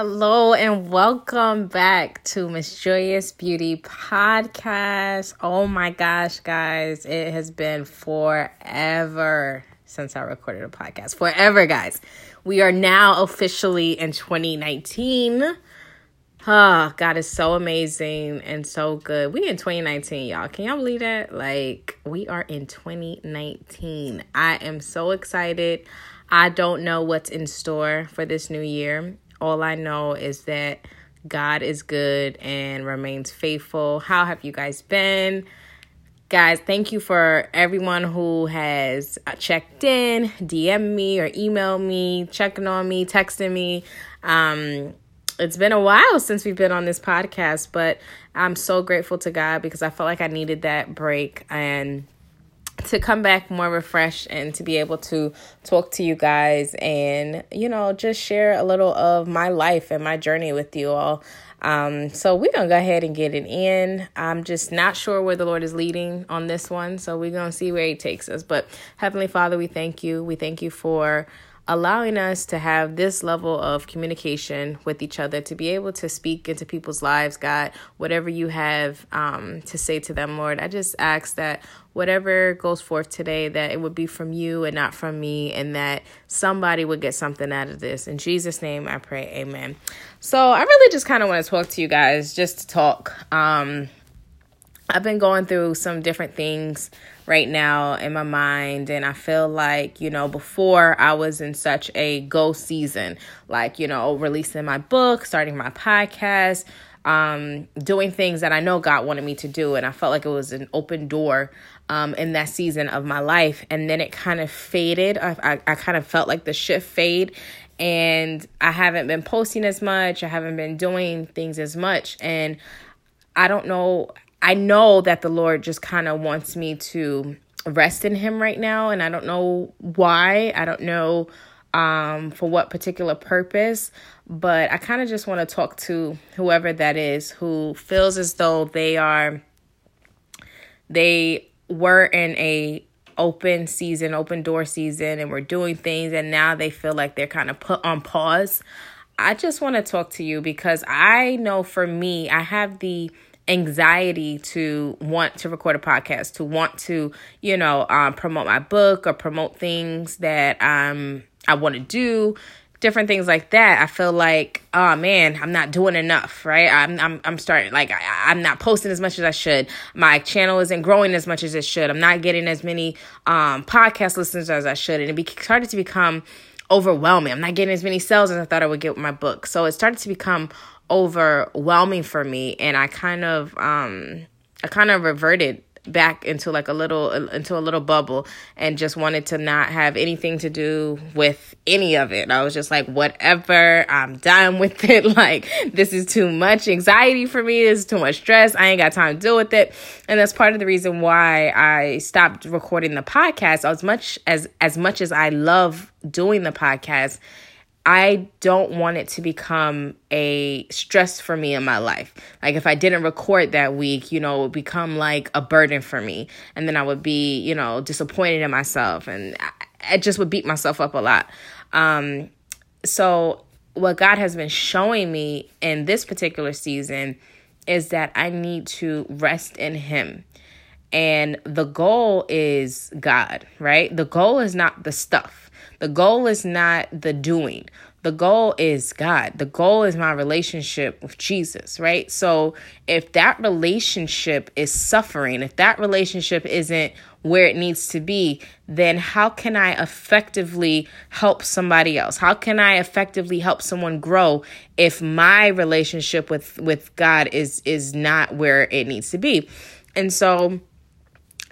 Hello and welcome back to Miss Joyous Beauty Podcast. Oh my gosh, guys, it has been forever since I recorded a podcast. Forever, guys. We are now officially in 2019. Oh, God is so amazing and so good. We in 2019, y'all. Can y'all believe that? Like, we are in 2019. I am so excited. I don't know what's in store for this new year. All I know is that God is good and remains faithful. How have you guys been? Guys, thank you for everyone who has checked in, DM me or emailed me, checking on me, texting me. Um, it's been a while since we've been on this podcast, but I'm so grateful to God because I felt like I needed that break and to come back more refreshed and to be able to talk to you guys and you know just share a little of my life and my journey with you all. Um, so we're gonna go ahead and get it in. I'm just not sure where the lord is leading on this one so we're gonna see where he takes us. But heavenly father we thank you. We thank you for allowing us to have this level of communication with each other, to be able to speak into people's lives, God, whatever you have um, to say to them, Lord. I just ask that whatever goes forth today, that it would be from you and not from me, and that somebody would get something out of this. In Jesus' name, I pray, amen. So I really just kind of want to talk to you guys, just to talk. Um, I've been going through some different things right now in my mind and I feel like, you know, before I was in such a go season, like, you know, releasing my book, starting my podcast, um, doing things that I know God wanted me to do and I felt like it was an open door um, in that season of my life and then it kind of faded. I, I, I kind of felt like the shift fade and I haven't been posting as much. I haven't been doing things as much and I don't know I know that the Lord just kind of wants me to rest in him right now and I don't know why. I don't know um for what particular purpose, but I kind of just want to talk to whoever that is who feels as though they are they were in a open season, open door season and we're doing things and now they feel like they're kind of put on pause. I just want to talk to you because I know for me, I have the anxiety to want to record a podcast, to want to, you know, um, promote my book or promote things that um, I want to do, different things like that. I feel like, oh man, I'm not doing enough, right? I'm I'm I'm starting like I, am not posting as much as I should. My channel isn't growing as much as it should. I'm not getting as many um, podcast listeners as I should, and it be, started to become overwhelming. I'm not getting as many sales as I thought I would get with my book. So it started to become overwhelming for me and I kind of um I kind of reverted back into like a little into a little bubble and just wanted to not have anything to do with any of it. I was just like whatever, I'm done with it. Like this is too much anxiety for me. This is too much stress. I ain't got time to deal with it. And that's part of the reason why I stopped recording the podcast as much as as much as I love doing the podcast I don't want it to become a stress for me in my life. Like if I didn't record that week, you know, it would become like a burden for me. And then I would be, you know, disappointed in myself and I, I just would beat myself up a lot. Um, so what God has been showing me in this particular season is that I need to rest in him. And the goal is God, right? The goal is not the stuff the goal is not the doing. The goal is God. The goal is my relationship with Jesus, right? So if that relationship is suffering, if that relationship isn't where it needs to be, then how can I effectively help somebody else? How can I effectively help someone grow if my relationship with with God is is not where it needs to be? And so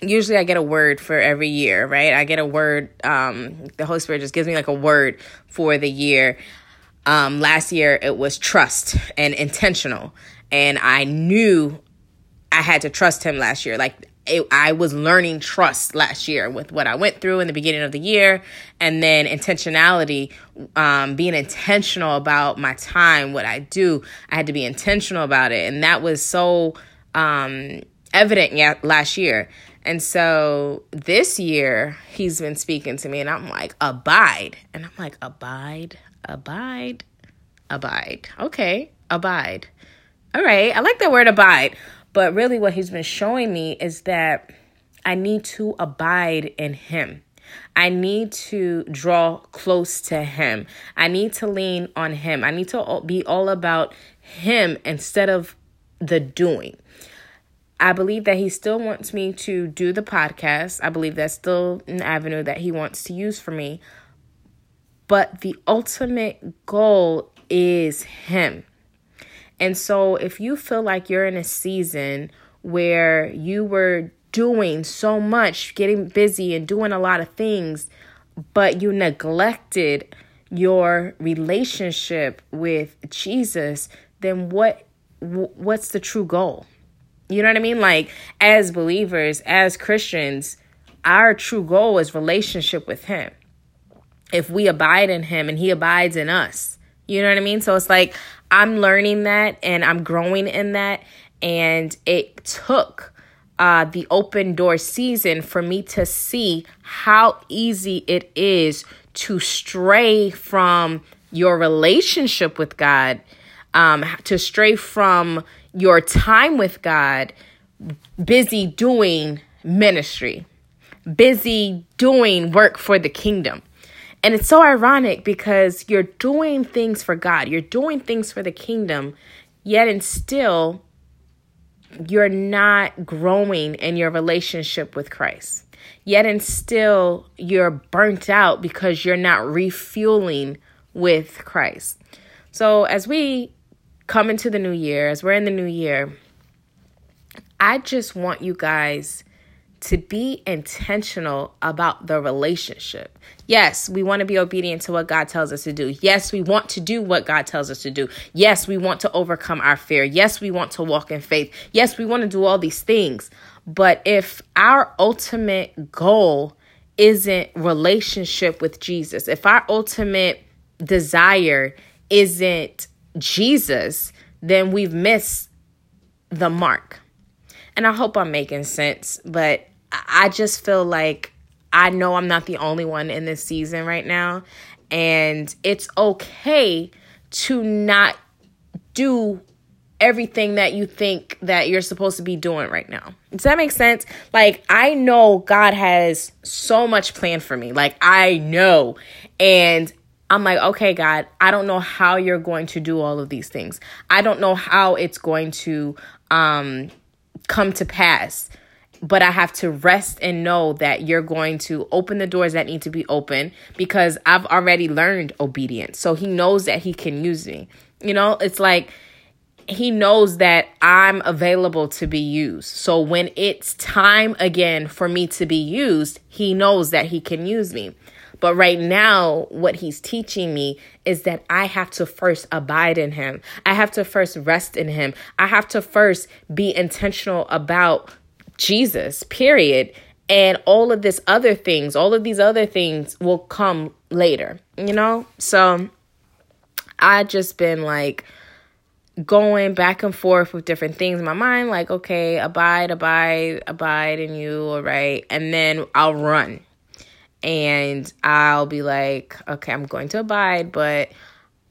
usually I get a word for every year, right? I get a word. Um, the Holy Spirit just gives me like a word for the year. Um, last year it was trust and intentional, and I knew I had to trust Him last year. Like it, I was learning trust last year with what I went through in the beginning of the year, and then intentionality, um, being intentional about my time, what I do. I had to be intentional about it, and that was so um, evident yet last year. And so this year he's been speaking to me and I'm like, abide. And I'm like, abide, abide, abide. Okay, abide. All right, I like that word abide. But really, what he's been showing me is that I need to abide in him. I need to draw close to him. I need to lean on him. I need to be all about him instead of the doing. I believe that he still wants me to do the podcast. I believe that's still an avenue that he wants to use for me. But the ultimate goal is him. And so if you feel like you're in a season where you were doing so much, getting busy and doing a lot of things, but you neglected your relationship with Jesus, then what what's the true goal? You know what I mean? Like as believers, as Christians, our true goal is relationship with him. If we abide in him and he abides in us. You know what I mean? So it's like I'm learning that and I'm growing in that and it took uh, the open door season for me to see how easy it is to stray from your relationship with God, um, to stray from your time with God, busy doing ministry, busy doing work for the kingdom. And it's so ironic because you're doing things for God, you're doing things for the kingdom, yet and still you're not growing in your relationship with Christ. Yet and still you're burnt out because you're not refueling with Christ. So as we come into the new year, as we're in the new year, I just want you guys to be intentional about the relationship. Yes, we want to be obedient to what God tells us to do. Yes, we want to do what God tells us to do. Yes, we want to overcome our fear. Yes, we want to walk in faith. Yes, we want to do all these things. But if our ultimate goal isn't relationship with Jesus, if our ultimate desire isn't Jesus, then we've missed the mark. And I hope I'm making sense, but I just feel like I know I'm not the only one in this season right now. And it's okay to not do everything that you think that you're supposed to be doing right now. Does that make sense? Like I know God has so much planned for me. Like I know. And I'm like, okay, God, I don't know how you're going to do all of these things. I don't know how it's going to um come to pass but I have to rest and know that you're going to open the doors that need to be open because I've already learned obedience. So he knows that he can use me. You know, it's like he knows that I'm available to be used. So when it's time again for me to be used, he knows that he can use me. But right now, what he's teaching me is that I have to first abide in him. I have to first rest in him. I have to first be intentional about Jesus, period. And all of this other things, all of these other things will come later, you know? So I just been like going back and forth with different things in my mind, like, okay, abide, abide, abide in you, all right. And then I'll run and I'll be like, okay, I'm going to abide, but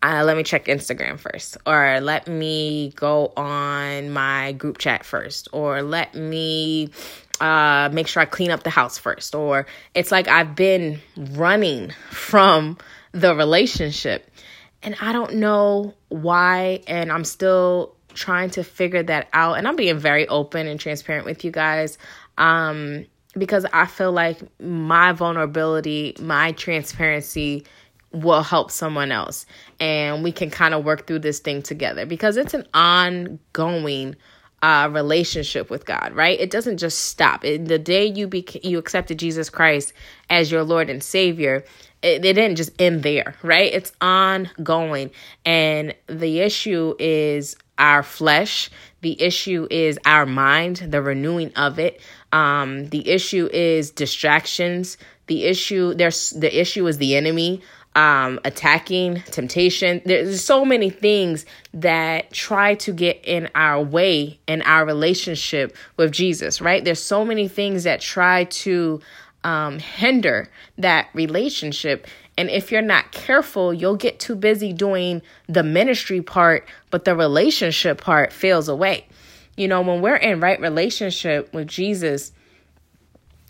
uh, let me check Instagram first, or let me go on my group chat first, or let me uh, make sure I clean up the house first. Or it's like I've been running from the relationship and I don't know why, and I'm still trying to figure that out. And I'm being very open and transparent with you guys. Um, because I feel like my vulnerability, my transparency will help someone else and we can kind of work through this thing together because it's an ongoing uh, relationship with God, right? It doesn't just stop. It, the day you beca- you accepted Jesus Christ as your Lord and Savior, it, it didn't just end there, right? It's ongoing, and the issue is our flesh. The issue is our mind, the renewing of it. Um, the issue is distractions. The issue there's the issue is the enemy um, attacking, temptation. There's so many things that try to get in our way in our relationship with Jesus, right? There's so many things that try to um, hinder that relationship. And if you're not careful, you'll get too busy doing the ministry part, but the relationship part fails away. You know, when we're in right relationship with Jesus,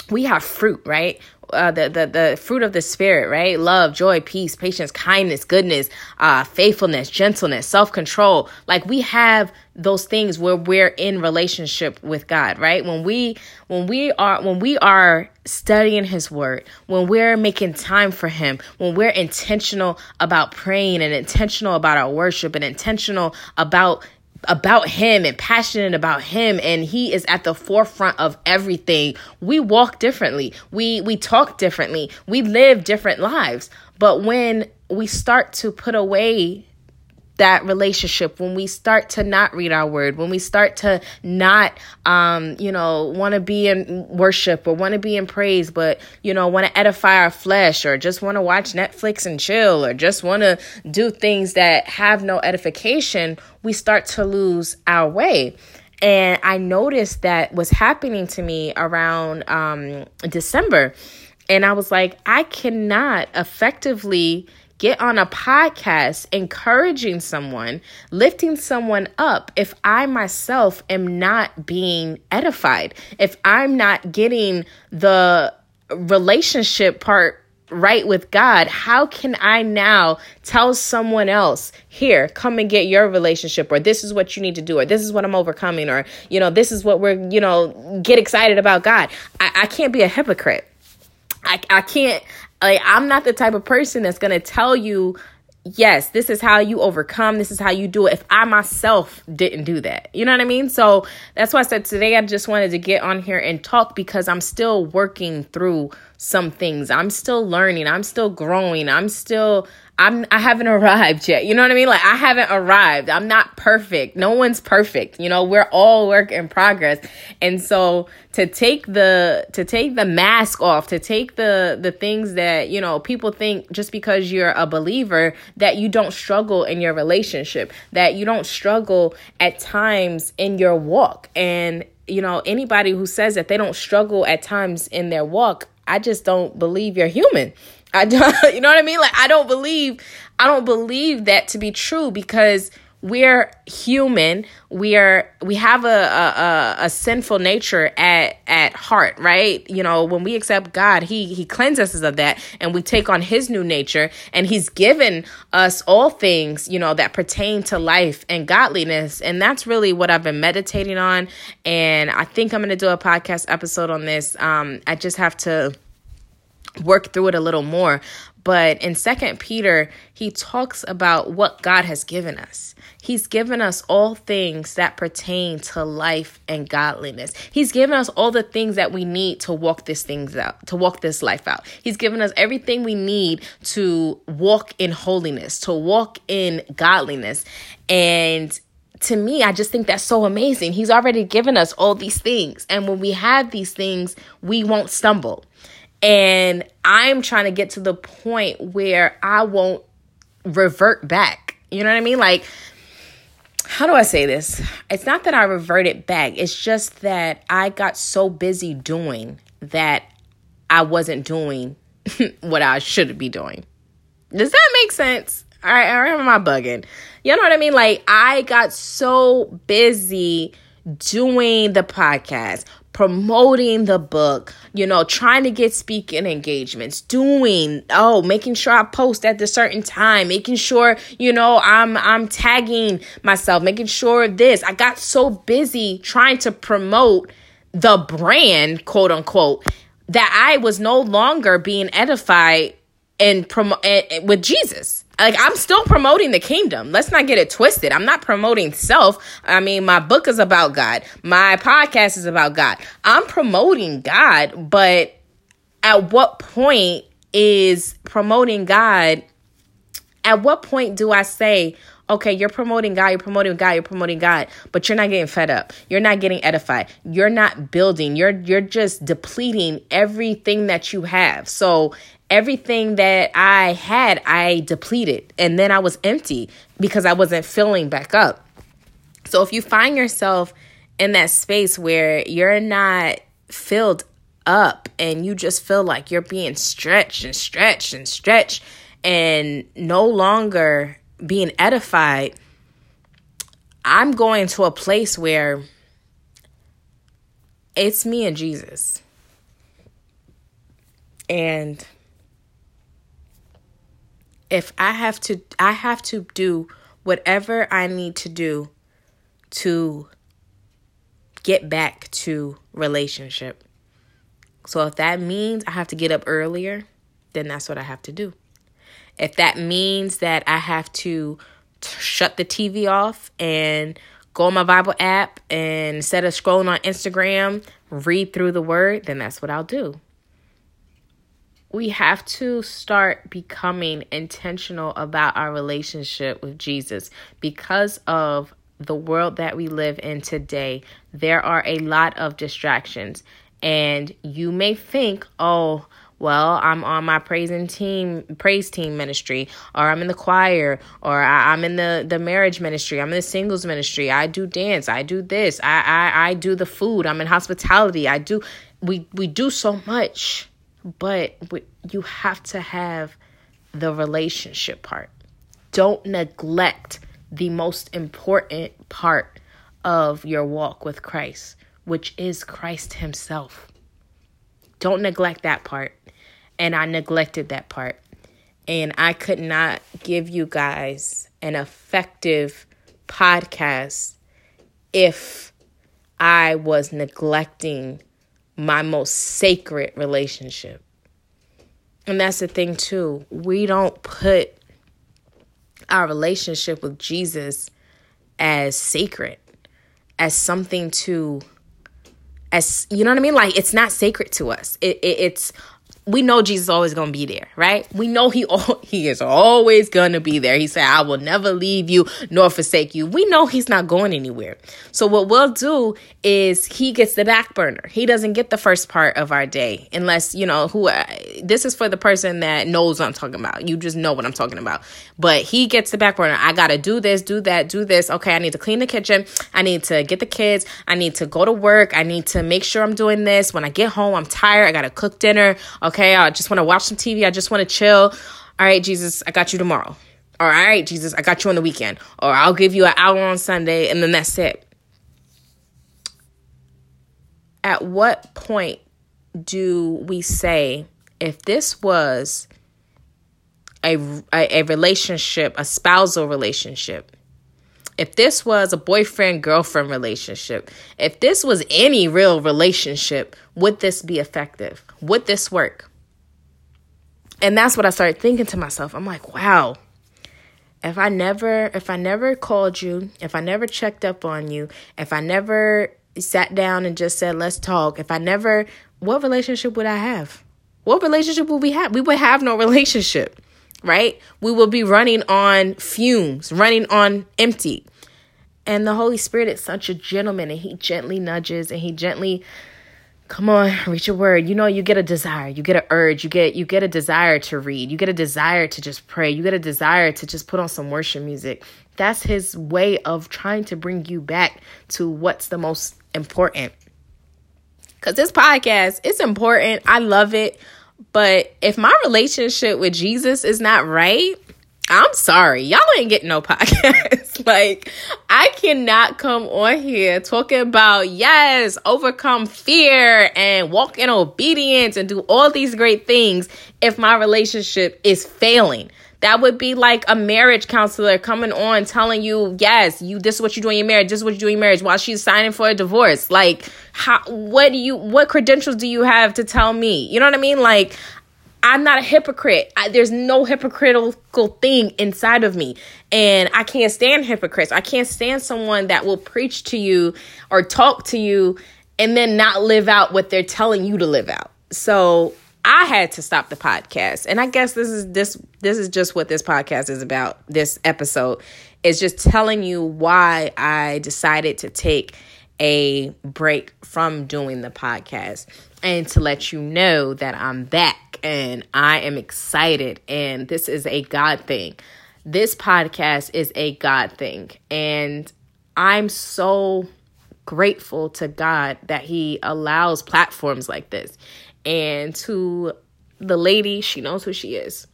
we have fruit, right? Uh, the, the the fruit of the spirit, right? Love, joy, peace, patience, kindness, goodness, uh, faithfulness, gentleness, self control. Like we have those things where we're in relationship with God, right? When we when we are when we are studying His Word, when we're making time for Him, when we're intentional about praying and intentional about our worship and intentional about about him and passionate about him and he is at the forefront of everything. We walk differently. We we talk differently. We live different lives. But when we start to put away that relationship when we start to not read our word when we start to not um you know want to be in worship or want to be in praise but you know want to edify our flesh or just want to watch netflix and chill or just want to do things that have no edification we start to lose our way. And i noticed that was happening to me around um december. And i was like i cannot effectively get on a podcast encouraging someone, lifting someone up if I myself am not being edified, if I'm not getting the relationship part right with God, how can I now tell someone else, here, come and get your relationship, or this is what you need to do, or this is what I'm overcoming, or, you know, this is what we're, you know, get excited about God? I, I can't be a hypocrite. I, I can't like I'm not the type of person that's going to tell you yes, this is how you overcome, this is how you do it if I myself didn't do that. You know what I mean? So that's why I said today I just wanted to get on here and talk because I'm still working through some things. I'm still learning, I'm still growing, I'm still I'm I haven't arrived yet. You know what I mean? Like I haven't arrived. I'm not perfect. No one's perfect. You know, we're all work in progress. And so to take the to take the mask off, to take the the things that, you know, people think just because you're a believer that you don't struggle in your relationship, that you don't struggle at times in your walk. And you know, anybody who says that they don't struggle at times in their walk, I just don't believe you're human. I don't, you know what I mean? Like, I don't believe, I don't believe that to be true because we're human. We are, we have a, a, a, sinful nature at, at heart, right? You know, when we accept God, he, he cleanses us of that and we take on his new nature and he's given us all things, you know, that pertain to life and godliness. And that's really what I've been meditating on. And I think I'm going to do a podcast episode on this. Um, I just have to, work through it a little more but in second peter he talks about what god has given us he's given us all things that pertain to life and godliness he's given us all the things that we need to walk this things out to walk this life out he's given us everything we need to walk in holiness to walk in godliness and to me, I just think that's so amazing. He's already given us all these things. And when we have these things, we won't stumble. And I'm trying to get to the point where I won't revert back. You know what I mean? Like, how do I say this? It's not that I reverted back, it's just that I got so busy doing that I wasn't doing what I should be doing. Does that make sense? All right, I remember my bugging. You know what I mean? Like, I got so busy doing the podcast, promoting the book, you know, trying to get speaking engagements, doing, oh, making sure I post at the certain time, making sure, you know, I'm I'm tagging myself, making sure this. I got so busy trying to promote the brand, quote unquote, that I was no longer being edified and promote with Jesus like I'm still promoting the kingdom. Let's not get it twisted. I'm not promoting self. I mean, my book is about God. My podcast is about God. I'm promoting God, but at what point is promoting God? At what point do I say, okay, you're promoting God, you're promoting God, you're promoting God, but you're not getting fed up. You're not getting edified. You're not building. You're you're just depleting everything that you have. So everything that I had, I depleted. And then I was empty because I wasn't filling back up. So if you find yourself in that space where you're not filled up and you just feel like you're being stretched and stretched and stretched and no longer being edified, I'm going to a place where it's me and Jesus. And if I have to I have to do whatever I need to do to get back to relationship. So if that means I have to get up earlier, then that's what I have to do. If that means that I have to t- shut the TV off and go on my Bible app and instead of scrolling on Instagram, read through the word, then that's what I'll do. We have to start becoming intentional about our relationship with Jesus. Because of the world that we live in today. There are a lot of distractions, and you may think, oh, well i'm on my praising team praise team ministry or i'm in the choir or I, am in the the marriage ministry i'm in the singles ministry. I do dance i do this I, I i do the food i'm in hospitality i do we we do so much but you have to have the relationship part. Don't neglect the most important part of your walk with christ which is christ himself. Don't neglect that part. And I neglected that part. And I could not give you guys an effective podcast if I was neglecting my most sacred relationship. And that's the thing, too. We don't put our relationship with Jesus as sacred, as something to, as you know what I mean? Like it's not sacred to us. It, it, it's we know Jesus is always going to be there, right? We know he he is always going to be there. He said, "I will never leave you nor forsake you." We know he's not going anywhere. So what we'll do is he gets the back burner. He doesn't get the first part of our day unless, you know, who uh, this is for the person that knows what I'm talking about. You just know what I'm talking about. But he gets the back burner. I got to do this, do that, do this. Okay, I need to clean the kitchen. I need to get the kids. I need to go to work. I need to make sure I'm doing this. When I get home, I'm tired. I got to cook dinner. Okay Okay, I just want to watch some TV. I just want to chill. All right, Jesus, I got you tomorrow. Or all right, Jesus, I got you on the weekend. Or I'll give you an hour on Sunday and then that's it. At what point do we say if this was a, a, a relationship, a spousal relationship, if this was a boyfriend girlfriend relationship, if this was any real relationship, would this be effective? Would this work? And that's what I started thinking to myself. I'm like, wow. If I never if I never called you, if I never checked up on you, if I never sat down and just said, "Let's talk." If I never what relationship would I have? What relationship would we have? We would have no relationship, right? We will be running on fumes, running on empty. And the Holy Spirit is such a gentleman and he gently nudges and he gently Come on, reach a word. You know, you get a desire, you get an urge, you get you get a desire to read, you get a desire to just pray, you get a desire to just put on some worship music. That's his way of trying to bring you back to what's the most important. Cause this podcast, it's important. I love it. But if my relationship with Jesus is not right, I'm sorry, y'all ain't getting no podcast. like, I cannot come on here talking about, yes, overcome fear and walk in obedience and do all these great things if my relationship is failing. That would be like a marriage counselor coming on telling you, yes, you this is what you do in your marriage, this is what you do in marriage while she's signing for a divorce. Like, how what do you what credentials do you have to tell me? You know what I mean? Like, I'm not a hypocrite. I, there's no hypocritical thing inside of me. And I can't stand hypocrites. I can't stand someone that will preach to you or talk to you and then not live out what they're telling you to live out. So I had to stop the podcast. And I guess this is this this is just what this podcast is about. This episode is just telling you why I decided to take a break from doing the podcast and to let you know that I'm back and I am excited and this is a God thing. This podcast is a God thing and I'm so grateful to God that He allows platforms like this. And to the lady, she knows who she is,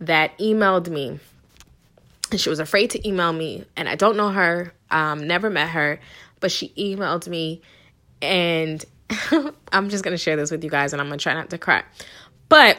that emailed me. And she was afraid to email me. And I don't know her, um, never met her, but she emailed me. And I'm just going to share this with you guys and I'm going to try not to cry. But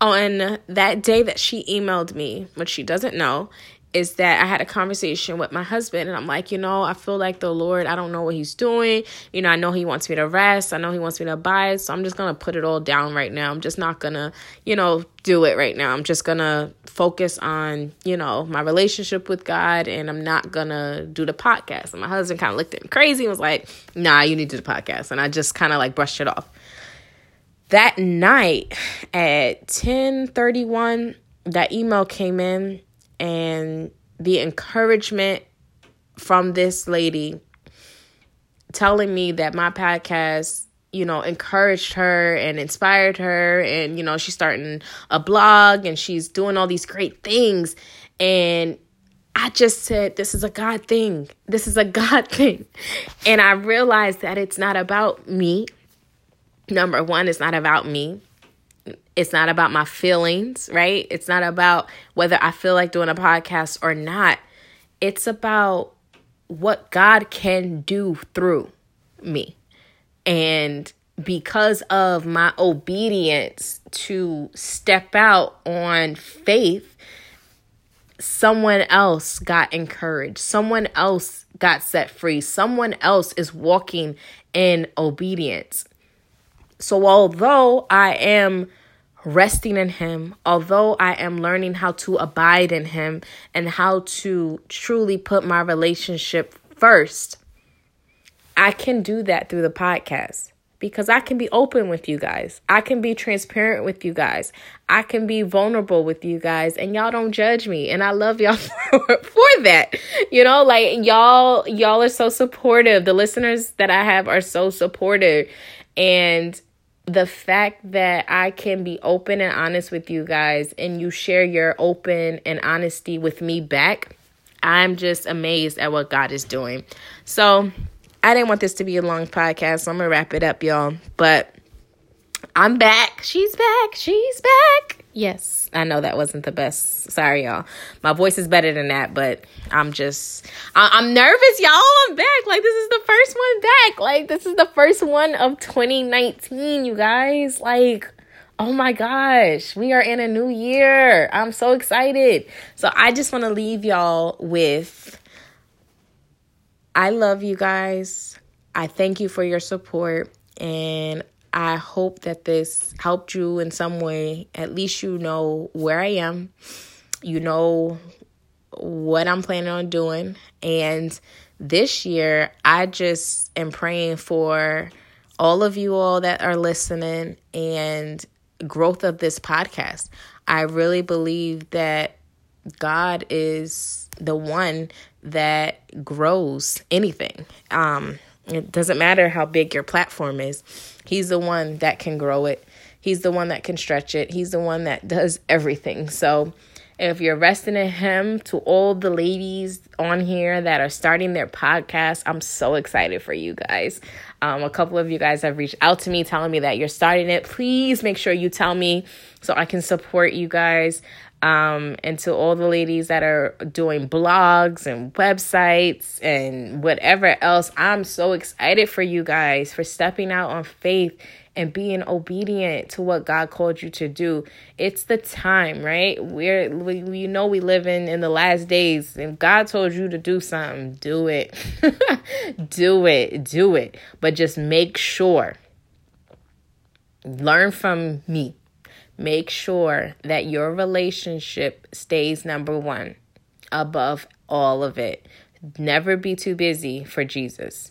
on that day that she emailed me, which she doesn't know, is that I had a conversation with my husband and I'm like, you know, I feel like the Lord, I don't know what he's doing. You know, I know he wants me to rest. I know he wants me to abide. So I'm just going to put it all down right now. I'm just not going to, you know, do it right now. I'm just going to focus on, you know, my relationship with God and I'm not going to do the podcast. And my husband kind of looked at me crazy and was like, nah, you need to do the podcast. And I just kind of like brushed it off. That night at 1031, that email came in and the encouragement from this lady telling me that my podcast you know encouraged her and inspired her and you know she's starting a blog and she's doing all these great things and I just said, This is a God thing. This is a God thing. And I realized that it's not about me. Number one, it's not about me. It's not about my feelings, right? It's not about whether I feel like doing a podcast or not. It's about what God can do through me. And because of my obedience to step out on faith, someone else got encouraged. Someone else got set free. Someone else is walking in obedience. So, although I am resting in Him, although I am learning how to abide in Him and how to truly put my relationship first, I can do that through the podcast because I can be open with you guys. I can be transparent with you guys. I can be vulnerable with you guys and y'all don't judge me and I love y'all for, for that. You know, like y'all y'all are so supportive. The listeners that I have are so supportive and the fact that I can be open and honest with you guys and you share your open and honesty with me back, I'm just amazed at what God is doing. So, I didn't want this to be a long podcast, so I'm gonna wrap it up, y'all. But I'm back. She's back. She's back. Yes, I know that wasn't the best. Sorry, y'all. My voice is better than that, but I'm just, I- am nervous, y'all. I'm back. Like, this is the first one back. Like, this is the first one of 2019, you guys. Like, oh my gosh, we are in a new year. I'm so excited. So, I just want to leave y'all with I love you guys. I thank you for your support. And I hope that this helped you in some way. At least you know where I am. You know what I'm planning on doing. And this year, I just am praying for all of you all that are listening and growth of this podcast. I really believe that God is the one that grows anything. Um, it doesn't matter how big your platform is, He's the one that can grow it. He's the one that can stretch it. He's the one that does everything. So, if you're resting in Him, to all the ladies on here that are starting their podcast, I'm so excited for you guys. Um, a couple of you guys have reached out to me telling me that you're starting it. Please make sure you tell me so I can support you guys um, and to all the ladies that are doing blogs and websites and whatever else. I'm so excited for you guys for stepping out on faith and being obedient to what God called you to do. It's the time, right? We're we, know we live in in the last days and God told you to do something, do it. do it. Do it. But just make sure learn from me Make sure that your relationship stays number one above all of it. Never be too busy for Jesus.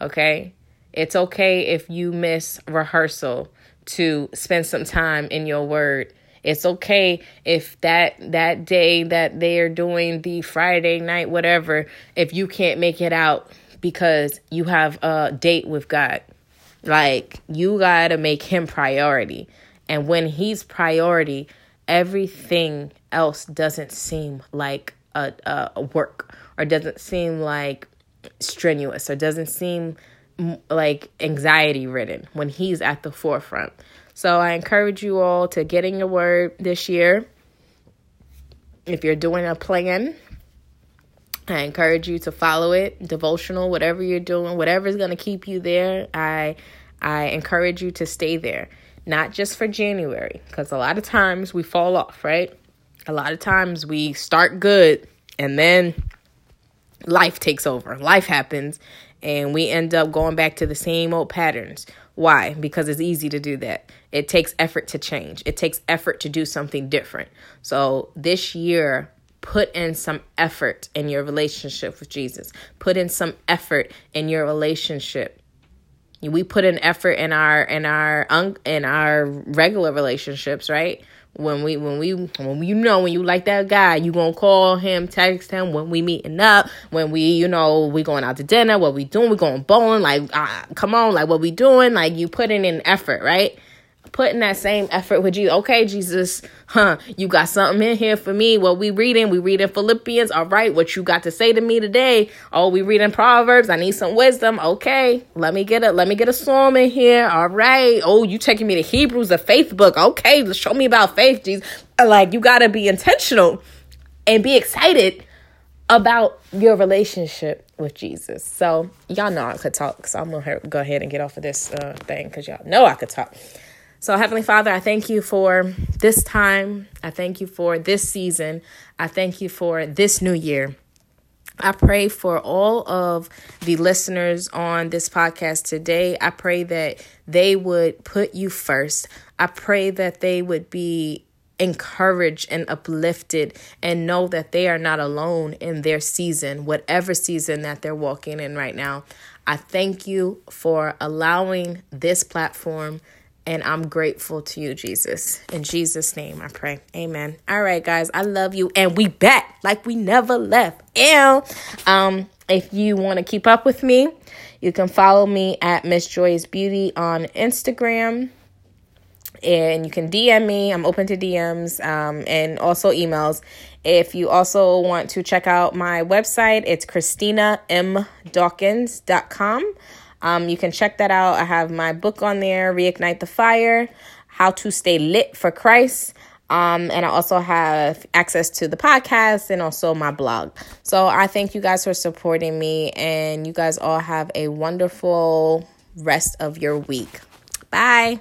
Okay? It's okay if you miss rehearsal to spend some time in your word. It's okay if that that day that they are doing the Friday night whatever if you can't make it out because you have a date with God. Like you got to make him priority. And when he's priority, everything else doesn't seem like a, a, work or doesn't seem like strenuous or doesn't seem like anxiety ridden when he's at the forefront. So I encourage you all to get in your word this year. If you're doing a plan, I encourage you to follow it, devotional, whatever you're doing, whatever is going to keep you there. I I encourage you to stay there, not just for January, because a lot of times we fall off, right? A lot of times we start good and then life takes over. Life happens and we end up going back to the same old patterns. Why? Because it's easy to do that. It takes effort to change. It takes effort to do something different. So this year, put in some effort in your relationship with Jesus. Put in some effort in your relationship. We put an effort in our in our un, in our regular relationships, right? when we when we when you know when you like that guy you gonna call him text him when we meeting up when we you know we going out to dinner what we doing we going bowling like uh, come on like what we doing like you putting in effort right putting that same effort with you. Okay, Jesus, huh? You got something in here for me. What we reading? We reading Philippians. All right, what you got to say to me today? Oh, we reading Proverbs. I need some wisdom. Okay, let me get it. Let me get a psalm in here. All right. Oh, you taking me to Hebrews, a faith book. Okay, let's show me about faith, Jesus. Like you got to be intentional and be excited about your relationship with Jesus. So y'all know I could talk. So I'm gonna go ahead and get off of this uh, thing because y'all know I could talk. So, Heavenly Father, I thank you for this time. I thank you for this season. I thank you for this new year. I pray for all of the listeners on this podcast today. I pray that they would put you first. I pray that they would be encouraged and uplifted and know that they are not alone in their season, whatever season that they're walking in right now. I thank you for allowing this platform and I'm grateful to you, Jesus. In Jesus' name, I pray. Amen. All right, guys, I love you. And we back like we never left. Ew. Um, if you want to keep up with me, you can follow me at Miss Joy's Beauty on Instagram. And you can DM me. I'm open to DMs um, and also emails. If you also want to check out my website, it's ChristinaMDawkins.com. Um, you can check that out. I have my book on there, Reignite the Fire, How to Stay Lit for Christ. Um, and I also have access to the podcast and also my blog. So I thank you guys for supporting me, and you guys all have a wonderful rest of your week. Bye.